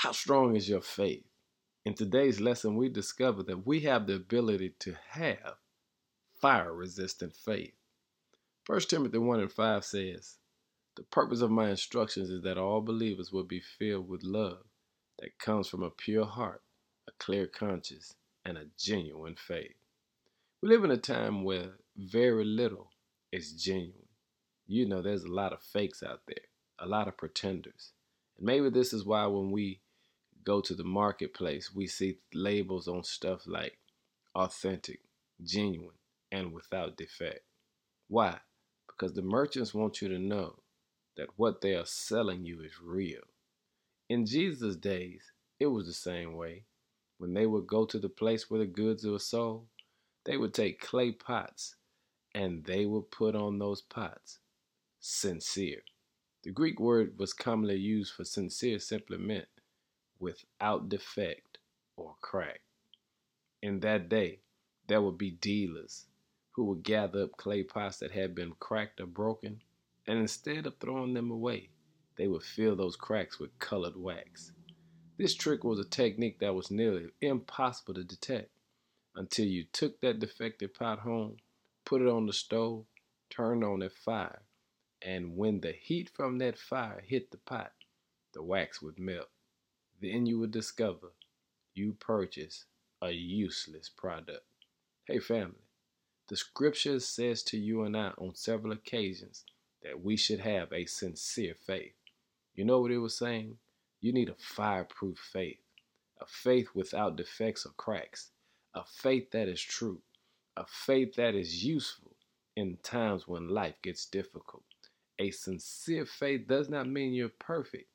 How strong is your faith? In today's lesson, we discover that we have the ability to have fire resistant faith. 1 Timothy 1 and 5 says, The purpose of my instructions is that all believers will be filled with love that comes from a pure heart, a clear conscience, and a genuine faith. We live in a time where very little is genuine. You know, there's a lot of fakes out there, a lot of pretenders. And maybe this is why when we go to the marketplace, we see labels on stuff like authentic, genuine, and without defect. Why? Because the merchants want you to know that what they are selling you is real. In Jesus' days, it was the same way. When they would go to the place where the goods were sold, they would take clay pots and they would put on those pots sincere. The Greek word was commonly used for sincere simply meant without defect or crack. In that day, there would be dealers who would gather up clay pots that had been cracked or broken, and instead of throwing them away, they would fill those cracks with colored wax. This trick was a technique that was nearly impossible to detect until you took that defective pot home, put it on the stove, turned on that fire, and when the heat from that fire hit the pot, the wax would melt. Then you will discover you purchased a useless product. Hey, family, the scripture says to you and I on several occasions that we should have a sincere faith. You know what it was saying? You need a fireproof faith, a faith without defects or cracks, a faith that is true, a faith that is useful in times when life gets difficult. A sincere faith does not mean you're perfect,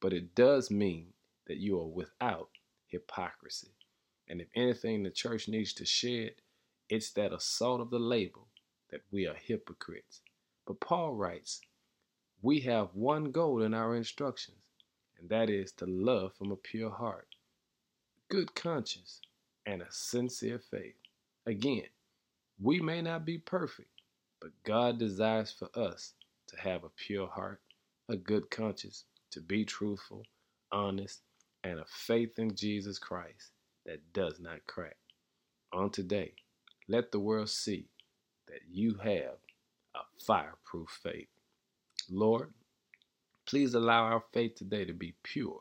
but it does mean that you are without hypocrisy. And if anything the church needs to shed, it's that assault of the label that we are hypocrites. But Paul writes, we have one goal in our instructions, and that is to love from a pure heart, good conscience, and a sincere faith. Again, we may not be perfect, but God desires for us to have a pure heart, a good conscience, to be truthful, honest, and a faith in Jesus Christ that does not crack. On today, let the world see that you have a fireproof faith. Lord, please allow our faith today to be pure,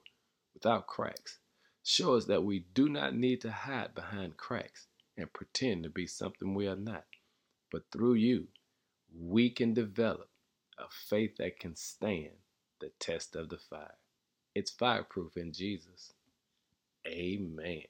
without cracks. Show us that we do not need to hide behind cracks and pretend to be something we are not. But through you, we can develop a faith that can stand the test of the fire. It's fireproof in Jesus. Amen.